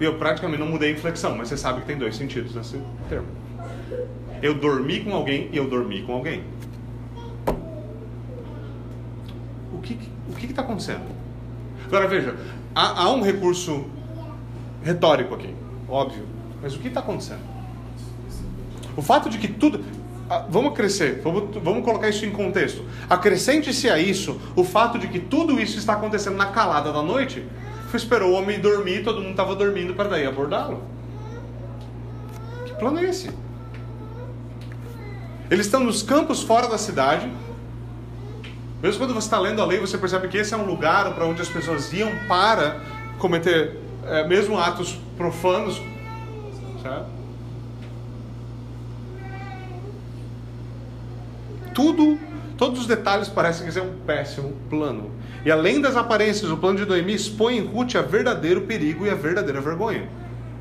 Eu praticamente não mudei a inflexão, mas você sabe que tem dois sentidos nesse termo. Eu dormi com alguém e eu dormi com alguém. O que o que está acontecendo? Agora veja, há, há um recurso retórico aqui, óbvio. Mas o que está acontecendo? O fato de que tudo. ah, vamos crescer, vamos, vamos colocar isso em contexto. Acrescente-se a isso o fato de que tudo isso está acontecendo na calada da noite. Esperou o homem dormir, todo mundo estava dormindo para daí abordá-lo. Que plano é esse? Eles estão nos campos fora da cidade. Mesmo quando você está lendo a lei, você percebe que esse é um lugar para onde as pessoas iam para cometer é, mesmo atos profanos. Certo? Tudo, todos os detalhes parecem ser um péssimo plano. E além das aparências, o plano de Noemi expõe em Ruth a verdadeiro perigo e a verdadeira vergonha.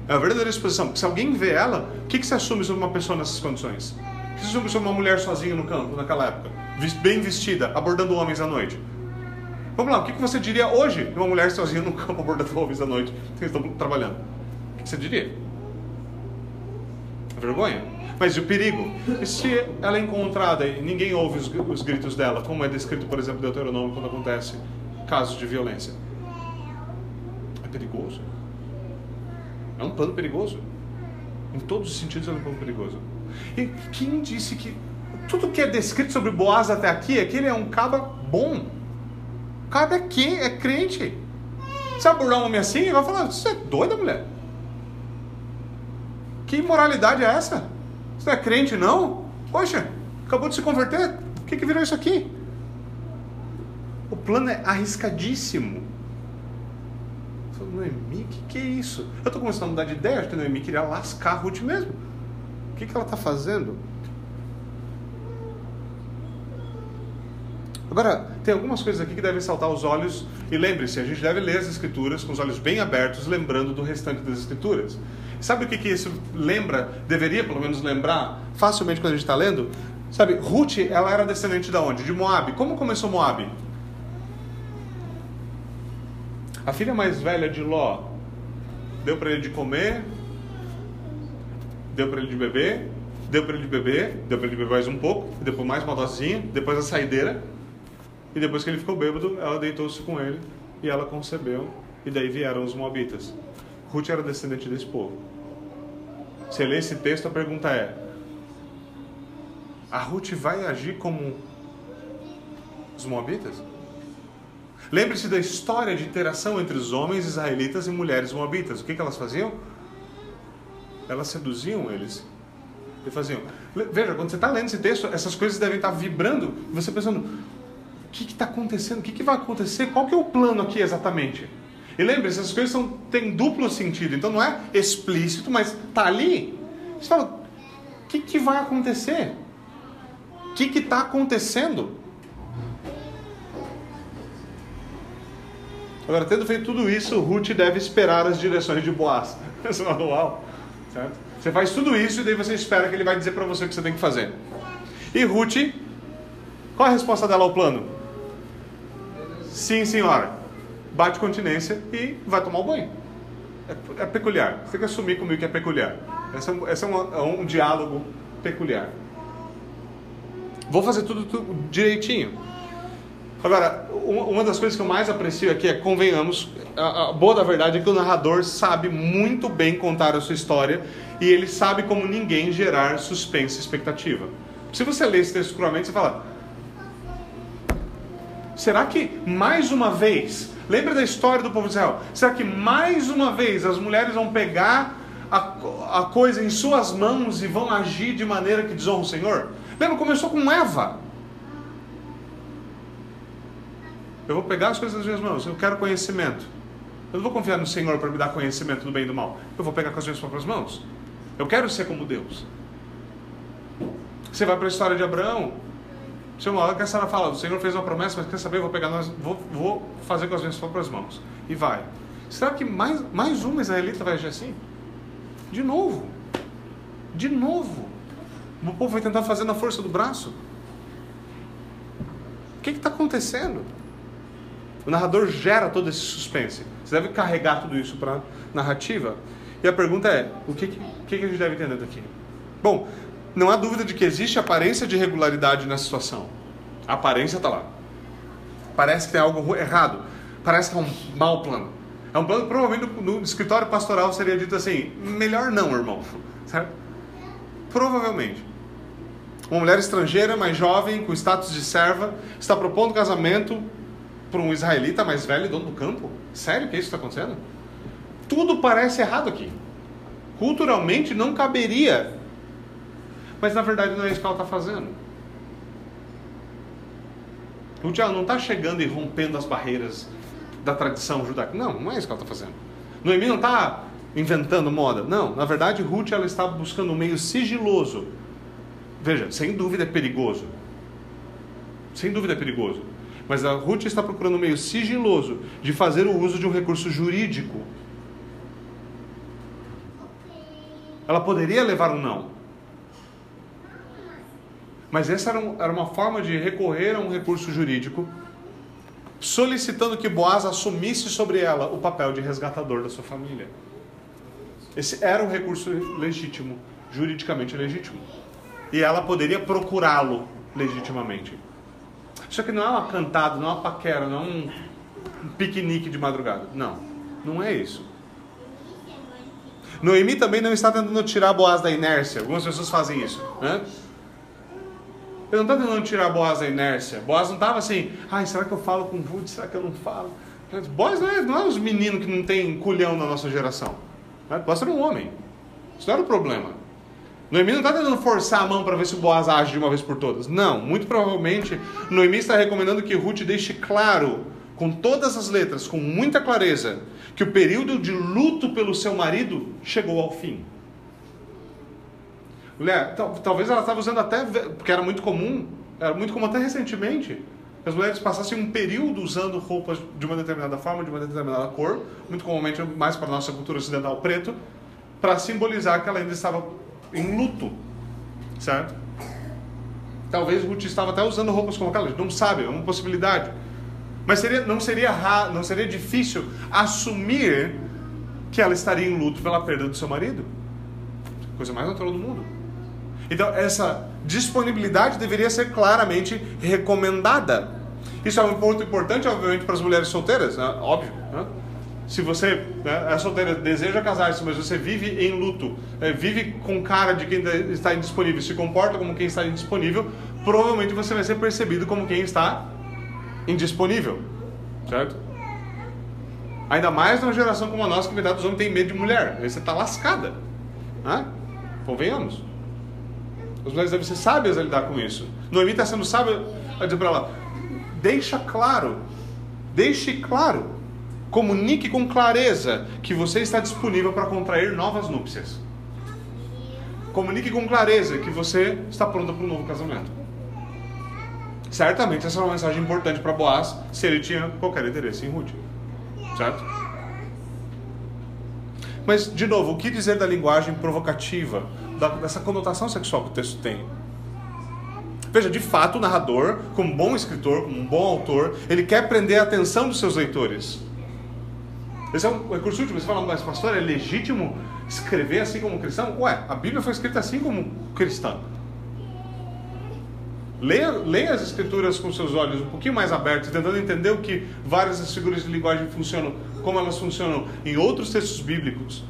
É a verdadeira exposição. Porque se alguém vê ela, o que, que assume sobre uma pessoa nessas condições? que se sobre uma mulher sozinha no campo naquela época, bem vestida, abordando homens à noite? Vamos lá, o que você diria hoje de uma mulher sozinha no campo abordando homens à noite que estão trabalhando? O que você diria? Vergonha? Mas o perigo? Se ela é encontrada e ninguém ouve os, os gritos dela, como é descrito, por exemplo, em Deuteronômio, quando acontece casos de violência? É perigoso. É um plano perigoso. Em todos os sentidos é um plano perigoso. E quem disse que tudo que é descrito sobre Boaz até aqui é que ele é um caba bom? O caba é quem? É crente. Você abordar um homem assim e vai falar: Você é doida, mulher? Que imoralidade é essa? Você não é crente, não? Poxa, acabou de se converter? O que, que virou isso aqui? O plano é arriscadíssimo. Noemi, o que, que é isso? Eu estou começando a mudar de ideia, acho que Noemi queria lascar a Ruth mesmo que, que ela está fazendo? Agora, tem algumas coisas aqui que devem saltar os olhos, e lembre-se, a gente deve ler as Escrituras com os olhos bem abertos, lembrando do restante das Escrituras. Sabe o que, que isso lembra, deveria pelo menos lembrar, facilmente quando a gente está lendo? Sabe, Ruth, ela era descendente de onde? De Moab. Como começou Moab? A filha mais velha de Ló deu para ele de comer, deu para ele de beber, deu para ele de beber, deu para ele de beber mais um pouco, depois mais uma dosinha, depois a saideira, e depois que ele ficou bêbado, ela deitou-se com ele e ela concebeu, e daí vieram os moabitas. Ruth era descendente desse povo. Você lê esse texto, a pergunta é: a Ruth vai agir como os moabitas? Lembre-se da história de interação entre os homens israelitas e mulheres moabitas. O que, que elas faziam? elas seduziam eles e faziam. Veja, quando você está lendo esse texto, essas coisas devem estar tá vibrando e você pensando: o que está acontecendo? O que, que vai acontecer? Qual que é o plano aqui exatamente? E lembre-se, essas coisas são, têm duplo sentido, então não é explícito, mas está ali. Você fala: o que, que vai acontecer? O que está acontecendo? Agora, tendo feito tudo isso, Ruth deve esperar as direções de Boaz. Esse manual. Certo? Você faz tudo isso e daí você espera que ele vai dizer para você o que você tem que fazer. E Ruth, qual a resposta dela ao plano? Sim, senhora. Bate continência e vai tomar o banho. É, é peculiar. Você tem que assumir comigo que é peculiar. Esse é, esse é, um, é um diálogo peculiar. Vou fazer tudo, tudo direitinho. Agora, uma das coisas que eu mais aprecio aqui é, convenhamos, a, a, boa da verdade é que o narrador sabe muito bem contar a sua história e ele sabe como ninguém gerar suspense e expectativa. Se você lê esse texto cruamente, você fala: será que mais uma vez, lembra da história do povo de Israel? Será que mais uma vez as mulheres vão pegar a, a coisa em suas mãos e vão agir de maneira que desonra o Senhor? Lembra, começou com Eva. Eu vou pegar as coisas nas minhas mãos. Eu quero conhecimento. Eu não vou confiar no Senhor para me dar conhecimento do bem e do mal. Eu vou pegar com as minhas próprias mãos. Eu quero ser como Deus. Você vai para a história de Abraão. Se uma hora que a Sara fala, o Senhor fez uma promessa, mas quer saber, eu vou pegar, nós, vou, vou fazer com as minhas próprias mãos. E vai. Será que mais, mais uma israelita vai agir assim? De novo. De novo. O povo vai tentar fazer na força do braço. O que está acontecendo? O narrador gera todo esse suspense. Você deve carregar tudo isso para narrativa. E a pergunta é: o que, que, que a gente deve entender daqui? Bom, não há dúvida de que existe aparência de irregularidade na situação. A aparência está lá. Parece que tem algo errado. Parece que é um mau plano. É um plano que provavelmente no, escritório pastoral seria dito assim: melhor não, irmão. Certo? Provavelmente. Uma mulher estrangeira, mais jovem, com status de serva, está propondo casamento para um israelita mais velho, dono do campo? Sério que isso está acontecendo? Tudo parece errado aqui. Culturalmente não caberia. Mas na verdade não é isso que ela está fazendo. Ruth ela não está chegando e rompendo as barreiras da tradição judaica. Não, não é isso que ela está fazendo. Noemi não está inventando moda. Não, na verdade Ruth ela está buscando um meio sigiloso. Veja, sem dúvida é perigoso. Sem dúvida é perigoso. Mas a Ruth está procurando um meio sigiloso de fazer o uso de um recurso jurídico. Ela poderia levar um não. Mas essa era, um, era uma forma de recorrer a um recurso jurídico, solicitando que Boaz assumisse sobre ela o papel de resgatador da sua família. Esse era um recurso legítimo, juridicamente legítimo. E ela poderia procurá-lo legitimamente. Isso aqui não é uma cantada, não é uma paquera, não é um, um piquenique de madrugada. Não, não é isso. Noemi também não está tentando tirar Boaz da inércia. Algumas pessoas fazem isso. Né? Ele não está tentando tirar Boaz da inércia. Boaz não estava assim, ai, será que eu falo com Ruth? Será que eu não falo? Boaz não é, não é os meninos que não tem culhão na nossa geração. Boaz era um homem. Isso não era o problema. Noemi não está tentando forçar a mão para ver se Boaz age de uma vez por todas. Não, muito provavelmente Noemi está recomendando que Ruth deixe claro, com todas as letras, com muita clareza, que o período de luto pelo seu marido chegou ao fim. Mulher, talvez ela estava usando até, porque era muito comum, era muito comum até recentemente, as mulheres passassem um período usando roupas de uma determinada forma, de uma determinada cor, muito comumente mais para a nossa cultura ocidental preto, para simbolizar que ela ainda estava em luto, certo? Talvez Ruth estava até usando roupas como aquelas, não sabe, é uma possibilidade. Mas seria, não, seria não seria difícil assumir que ela estaria em luto pela perda do seu marido. Coisa mais natural do mundo. Então, essa disponibilidade deveria ser claramente recomendada. Isso é um ponto importante, obviamente, para as mulheres solteiras, né? óbvio. Né? se você né, é solteira, deseja casar-se, mas você vive em luto, é, vive com cara de quem está indisponível, se comporta como quem está indisponível, provavelmente você vai ser percebido como quem está indisponível, certo? Ainda mais numa geração como a nossa, que metade dos homens tem medo de mulher, aí você está lascada, né? Convenhamos. As mulheres devem ser sábias a lidar com isso. Noemi está sendo sábia a dizer para ela: deixa claro, deixe claro Comunique com clareza que você está disponível para contrair novas núpcias. Comunique com clareza que você está pronto para um novo casamento. Certamente essa é uma mensagem importante para Boaz se ele tinha qualquer interesse em Ruth. Certo? Mas, de novo, o que dizer da linguagem provocativa, dessa conotação sexual que o texto tem? Veja, de fato, o narrador, como um bom escritor, como um bom autor, ele quer prender a atenção dos seus leitores. Esse é um recurso último. Você fala, mas pastor, é legítimo escrever assim como cristão? Ué, a Bíblia foi escrita assim como cristã. Leia, leia as escrituras com seus olhos um pouquinho mais abertos, tentando entender o que várias figuras de linguagem funcionam, como elas funcionam em outros textos bíblicos.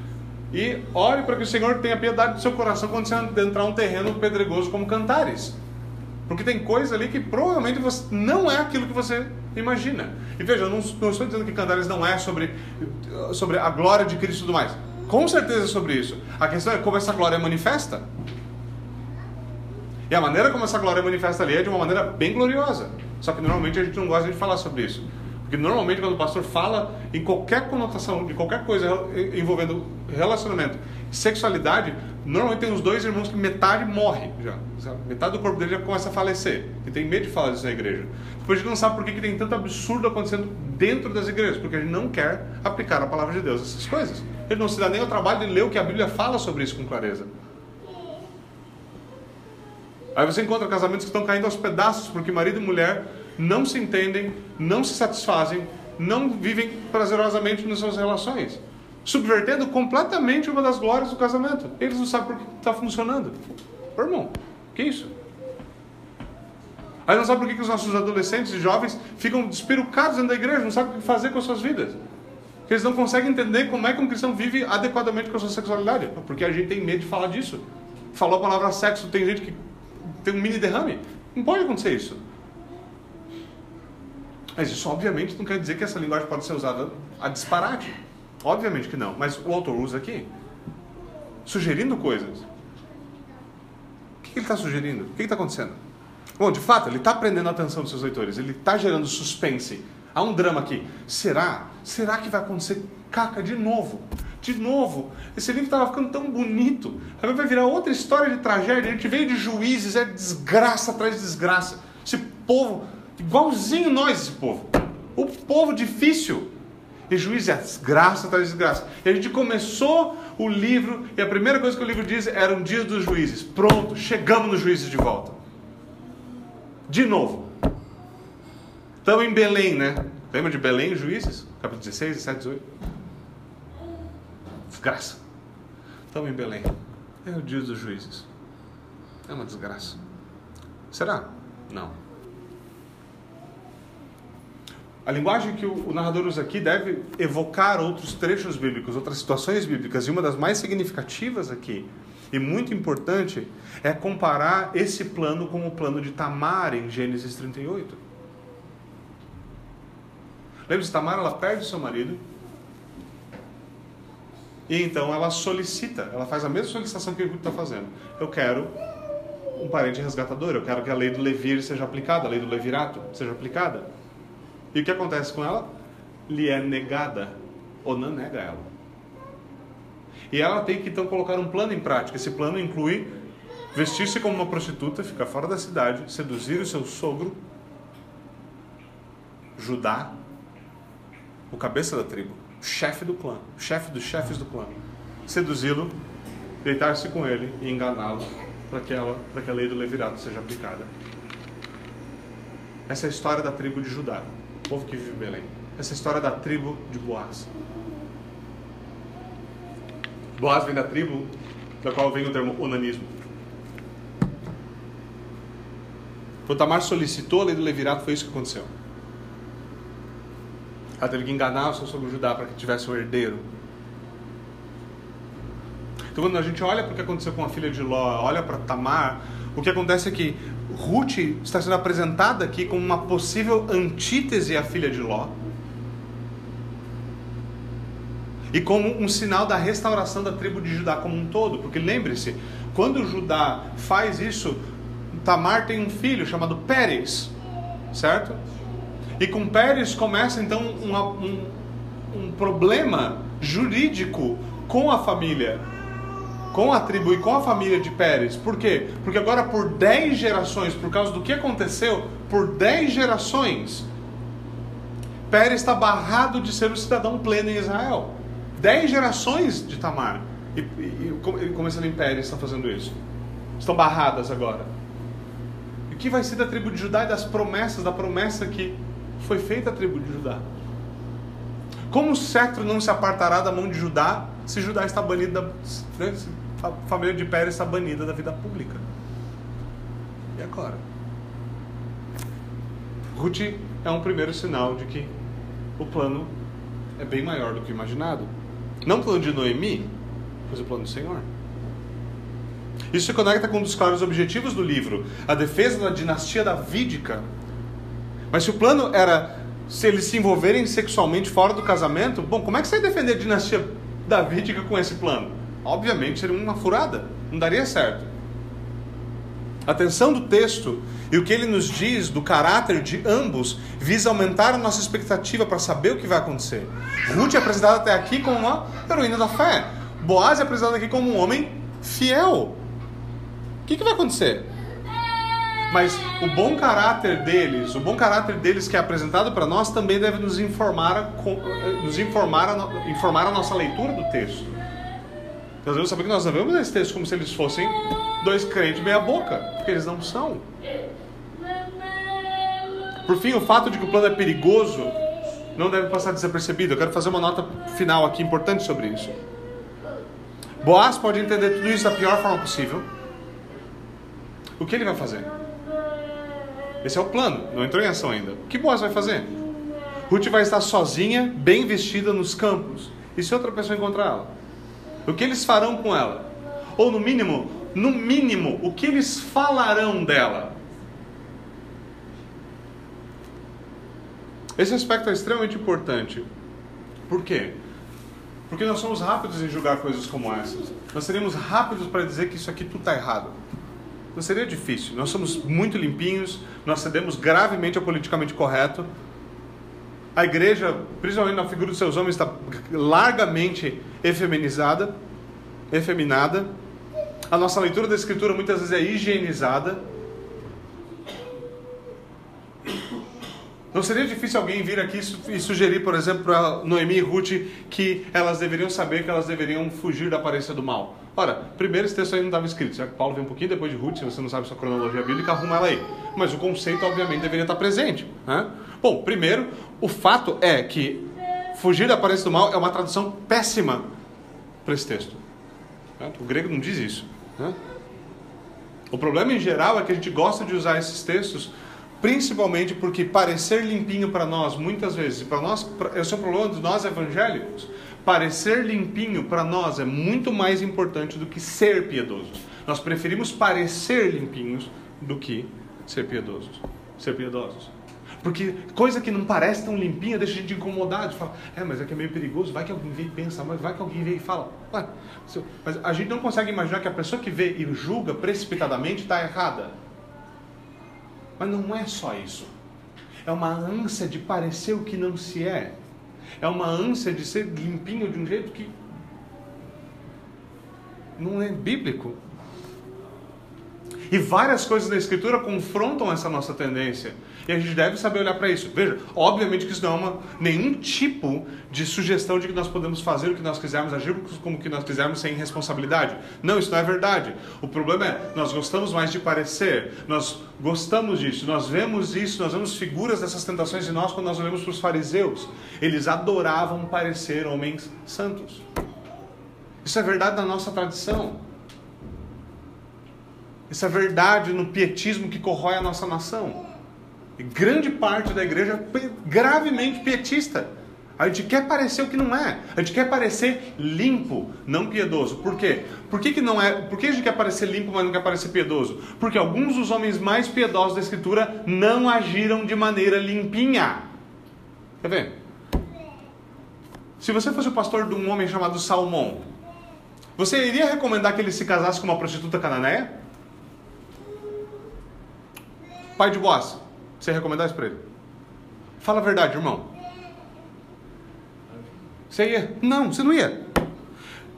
E ore para que o Senhor tenha piedade do seu coração quando você entrar um terreno pedregoso como cantares. Porque tem coisa ali que provavelmente você, não é aquilo que você imagina. E veja, eu não, não estou dizendo que Cantares não é sobre, sobre a glória de Cristo e tudo mais. Com certeza é sobre isso. A questão é como essa glória é manifesta. E a maneira como essa glória é manifesta ali é de uma maneira bem gloriosa. Só que normalmente a gente não gosta de falar sobre isso. Porque normalmente quando o pastor fala em qualquer conotação, de qualquer coisa envolvendo relacionamento, sexualidade, normalmente tem os dois irmãos que metade morre já. Metade do corpo dele já começa a falecer. E tem medo de falar disso na igreja. Depois a gente não sabe por que, que tem tanto absurdo acontecendo dentro das igrejas, porque a gente não quer aplicar a palavra de Deus essas coisas. Ele não se dá nem o trabalho de ler o que a Bíblia fala sobre isso com clareza. Aí você encontra casamentos que estão caindo aos pedaços porque marido e mulher não se entendem, não se satisfazem, não vivem prazerosamente nas suas relações, subvertendo completamente uma das glórias do casamento. Eles não sabem por que está funcionando. Ô, irmão, que isso? Aí não sabe por que, os nossos adolescentes e jovens ficam despirucados dentro da igreja, não sabem o que fazer com as suas vidas. Eles não conseguem entender como é que um cristão vive adequadamente com a sua sexualidade. Porque a gente tem medo de falar disso. Falou a palavra sexo, tem gente que ter um mini derrame. Não pode acontecer isso. Mas isso obviamente não quer dizer que essa linguagem pode ser usada a disparate. Obviamente que não. Mas o autor usa aqui, sugerindo coisas. O que ele está sugerindo? O que está acontecendo? Bom, de fato, ele está prendendo a atenção dos seus leitores. Ele está gerando suspense. Há um drama aqui. Será? Será que vai acontecer caca de novo? De novo. Esse livro estava ficando tão bonito. Agora vai virar outra história de tragédia. A gente veio de juízes, é desgraça atrás de desgraça. Esse povo, igualzinho nós, esse povo. O povo difícil. E juízes é desgraça atrás de desgraça. E a gente começou o livro, e a primeira coisa que o livro diz era um dia dos juízes. Pronto, chegamos nos juízes de volta. De novo. Estamos em Belém, né? Lembra de Belém, juízes? Capítulo 16, 17, 18. Desgraça. Estamos em Belém. É o dia dos juízes. É uma desgraça. Será? Não. A linguagem que o narrador usa aqui deve evocar outros trechos bíblicos, outras situações bíblicas, e uma das mais significativas aqui, e muito importante, é comparar esse plano com o plano de Tamar em Gênesis 38. Lembra-se, Tamar, ela perde seu marido. E então ela solicita, ela faz a mesma solicitação que o Ruth está fazendo. Eu quero um parente resgatador, eu quero que a lei do levir seja aplicada, a lei do levirato seja aplicada. E o que acontece com ela? Lhe é negada, não nega ela. E ela tem que então colocar um plano em prática. Esse plano inclui vestir-se como uma prostituta, ficar fora da cidade, seduzir o seu sogro, Judá, o cabeça da tribo, o chefe do clã, o chefe dos chefes do clã, seduzi-lo, deitar-se com ele e enganá-lo para que, ela, para que a lei do levirato seja aplicada. Essa é a história da tribo de Judá, povo que vive em Belém. Essa história da tribo de Boaz. Boaz vem da tribo da qual vem o termo onanismo. Quando Tamar solicitou a lei do levirato, foi isso que aconteceu. Ela teve que enganar o seu sogro Judá para que tivesse um herdeiro. Então, quando a gente olha para o que aconteceu com a filha de Ló, olha para Tamar, o que acontece é que Ruth está sendo apresentada aqui como uma possível antítese à filha de Ló. E como um sinal da restauração da tribo de Judá como um todo. Porque lembre-se, quando Judá faz isso, Tamar tem um filho chamado Pérez, certo? E com Pérez começa então um, um problema jurídico com a família, com a tribo e com a família de Pérez. Por quê? Porque agora por 10 gerações, por causa do que aconteceu, por 10 gerações, Pérez está barrado de ser um cidadão pleno em Israel. 10 gerações de Tamar. E, e, e começando em Pérez está fazendo isso. Estão barradas agora. E o que vai ser da tribo de Judá e das promessas, da promessa que foi feita a tribo de Judá. Como o cetro não se apartará da mão de Judá se Judá está banido da, né, a família de Pérez está banida da vida pública? E agora? Ruth é um primeiro sinal de que o plano é bem maior do que imaginado. Não o plano de Noemi, mas o plano do Senhor. Isso se conecta com um dos claros objetivos do livro, a defesa da dinastia davídica mas se o plano era se eles se envolverem sexualmente fora do casamento, bom, como é que você ia defender a dinastia davídica com esse plano? Obviamente seria uma furada, não daria certo. Atenção do texto e o que ele nos diz do caráter de ambos visa aumentar a nossa expectativa para saber o que vai acontecer. Ruth é apresentada até aqui como uma heroína da fé. Boaz é apresentado aqui como um homem fiel. O que, que vai acontecer? Mas o bom caráter deles, o bom caráter deles que é apresentado para nós também deve nos informar, nos informar, informar a nossa leitura do texto. Nós devemos saber que nós não vemos esse texto como se eles fossem dois crentes meia boca, porque eles não são. Por fim, o fato de que o plano é perigoso não deve passar desapercebido. Eu quero fazer uma nota final aqui importante sobre isso. Boaz pode entender tudo isso da pior forma possível. O que ele vai fazer? Esse é o plano, não entrou em ação ainda. O que Boaz vai fazer? Ruth vai estar sozinha, bem vestida nos campos. E se outra pessoa encontrar ela? O que eles farão com ela? Ou no mínimo, no mínimo, o que eles falarão dela? Esse aspecto é extremamente importante. Por quê? Porque nós somos rápidos em julgar coisas como essas. Nós seríamos rápidos para dizer que isso aqui tudo está errado. Não seria difícil. Nós somos muito limpinhos, nós cedemos gravemente ao politicamente correto. A igreja, principalmente na figura dos seus homens, está largamente efeminizada, efeminada. A nossa leitura da Escritura muitas vezes é higienizada. Não seria difícil alguém vir aqui e sugerir, por exemplo, para Noemi e Ruth que elas deveriam saber que elas deveriam fugir da aparência do mal. Ora, primeiro esse texto aí não estava escrito, já que Paulo vem um pouquinho depois de Ruth, se você não sabe sua cronologia bíblica, arruma ela aí. Mas o conceito, obviamente, deveria estar presente. Né? Bom, primeiro, o fato é que fugir da aparência do mal é uma tradução péssima para esse texto. Né? O grego não diz isso. Né? O problema em geral é que a gente gosta de usar esses textos principalmente porque parecer limpinho para nós, muitas vezes, para nós, esse é o problema de nós evangélicos, parecer limpinho para nós é muito mais importante do que ser piedoso. Nós preferimos parecer limpinhos do que ser piedosos. Ser piedosos. Porque coisa que não parece tão limpinha deixa a gente incomodado. Fala, é, mas é que é meio perigoso. Vai que alguém vê e pensa, mas vai que alguém vê e fala. Ué, mas a gente não consegue imaginar que a pessoa que vê e julga precipitadamente está errada. Mas não é só isso. É uma ânsia de parecer o que não se é. É uma ânsia de ser limpinho de um jeito que não é bíblico. E várias coisas da Escritura confrontam essa nossa tendência. E a gente deve saber olhar para isso. Veja, obviamente que isso não é uma, nenhum tipo de sugestão de que nós podemos fazer o que nós quisermos, agir como que nós quisermos sem responsabilidade. Não, isso não é verdade. O problema é, nós gostamos mais de parecer, nós gostamos disso, nós vemos isso, nós vemos figuras dessas tentações em nós quando nós olhamos para os fariseus. Eles adoravam parecer homens santos. Isso é verdade na nossa tradição. Isso é verdade no pietismo que corrói a nossa nação. E grande parte da igreja gravemente pietista. A gente quer parecer o que não é. A gente quer parecer limpo, não piedoso. Por quê? Por que, que não é? Por que a gente quer parecer limpo, mas não quer parecer piedoso? Porque alguns dos homens mais piedosos da escritura não agiram de maneira limpinha. Quer ver? Se você fosse o pastor de um homem chamado Salmão, você iria recomendar que ele se casasse com uma prostituta cananeia? Pai de Boaz, você recomendar isso para ele? Fala a verdade, irmão. Você ia? Não, você não ia.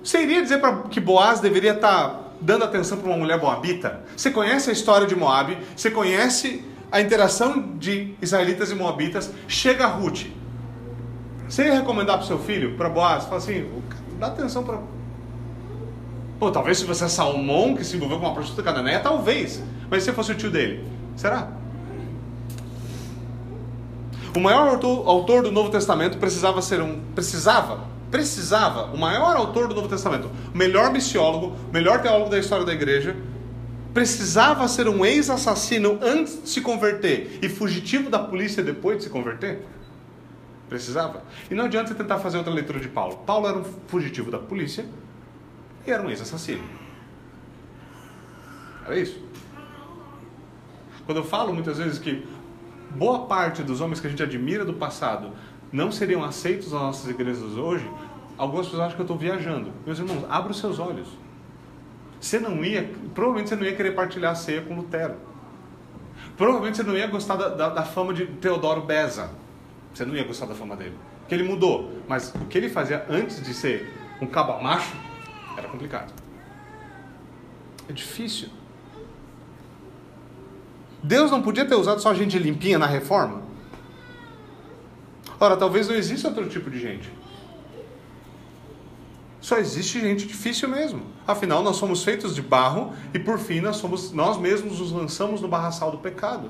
Você iria dizer pra, que Boaz deveria estar tá dando atenção para uma mulher moabita? Você conhece a história de Moab, você conhece a interação de israelitas e moabitas. Chega a Ruth. Você ia recomendar para seu filho, para Boaz, fala assim, dá atenção para. Pô, talvez se você é Salmão que se envolveu com uma prostituta cananeia, talvez. Mas se você fosse o tio dele, será? O maior autor, do Novo Testamento precisava ser um. Precisava, precisava, o maior autor do Novo Testamento, melhor missiólogo, melhor teólogo da história da igreja, precisava ser um ex-assassino antes de se converter e fugitivo da polícia depois de se converter? Precisava. E não adianta você tentar fazer outra leitura de Paulo. Paulo era um fugitivo da polícia e era um ex-assassino. Era isso. Quando eu falo muitas vezes que boa parte dos homens que a gente admira do passado não seriam aceitos nas nossas igrejas hoje, algumas pessoas acham que eu estou viajando. Meus irmãos, abra os seus olhos. Você não ia, provavelmente você não ia querer partilhar a ceia com Lutero. Provavelmente você não ia gostar da, da, da fama de Teodoro Beza. Você não ia gostar da fama dele. Porque ele mudou. Mas o que ele fazia antes de ser um cabo macho era complicado. É difícil. Deus não podia ter usado só gente limpinha na reforma? Ora, talvez não exista outro tipo de gente. Só existe gente difícil mesmo. Afinal, nós somos feitos de barro e por fim nós, somos, nós mesmos nos lançamos no barraçal do pecado.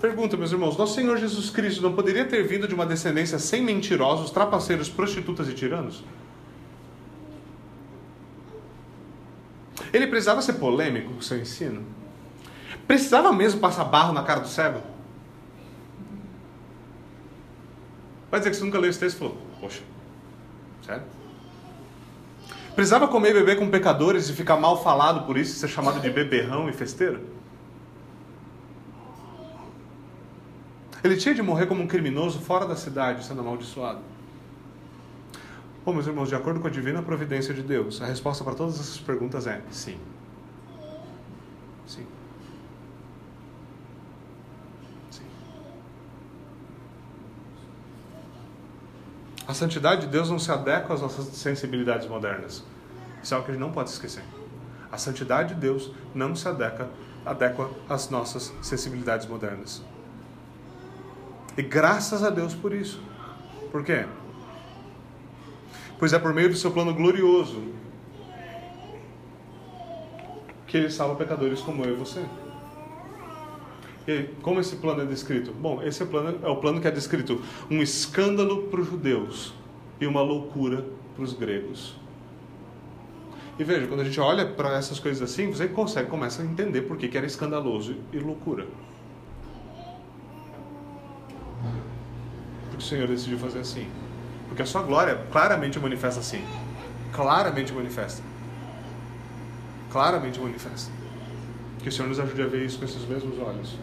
Pergunta, meus irmãos: Nosso Senhor Jesus Cristo não poderia ter vindo de uma descendência sem mentirosos, trapaceiros, prostitutas e tiranos? Ele precisava ser polêmico com o seu ensino? Precisava mesmo passar barro na cara do cego? Vai dizer que você nunca leu esse texto e falou, poxa, sério? Precisava comer e beber com pecadores e ficar mal falado por isso, ser chamado de beberrão e festeiro? Ele tinha de morrer como um criminoso fora da cidade, sendo amaldiçoado. Bom, meus irmãos, de acordo com a divina providência de Deus, a resposta para todas essas perguntas é sim. Sim. Sim. A santidade de Deus não se adequa às nossas sensibilidades modernas. Isso é algo que a gente não pode esquecer. A santidade de Deus não se adequa, adequa às nossas sensibilidades modernas. E graças a Deus por isso. Por quê? Pois é por meio do seu plano glorioso que ele salva pecadores como eu e você. E como esse plano é descrito? Bom, esse plano, é o plano que é descrito um escândalo para os judeus e uma loucura para os gregos. E veja, quando a gente olha para essas coisas assim, você consegue, começa a entender por que, que era escandaloso e loucura. Porque o Senhor decidiu fazer assim. Porque a sua glória claramente manifesta assim. Claramente manifesta. Claramente manifesta. Que o Senhor nos ajude a ver isso com esses mesmos olhos.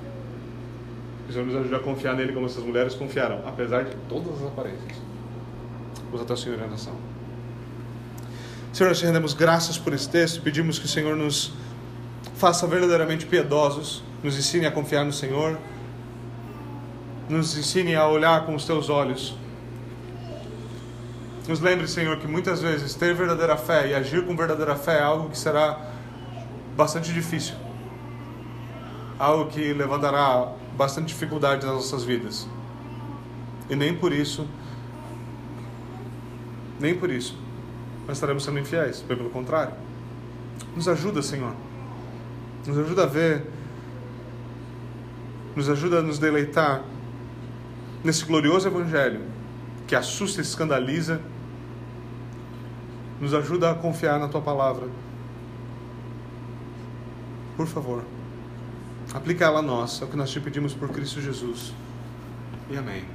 Que o Senhor nos ajude a confiar nele como essas mulheres confiaram, apesar de todas as aparências. Vamos até Senhor em oração. Senhor, nós te rendemos graças por esse texto, pedimos que o Senhor nos faça verdadeiramente piedosos, nos ensine a confiar no Senhor, nos ensine a olhar com os teus olhos nos lembre, Senhor, que muitas vezes ter verdadeira fé e agir com verdadeira fé é algo que será bastante difícil. Algo que levantará bastante dificuldade nas nossas vidas. E nem por isso, nem por isso, nós estaremos sendo infiéis. Pelo contrário. Nos ajuda, Senhor. Nos ajuda a ver. Nos ajuda a nos deleitar nesse glorioso Evangelho que assusta e escandaliza nos ajuda a confiar na tua palavra. Por favor, aplica ela a nós, é o que nós te pedimos por Cristo Jesus. E amém.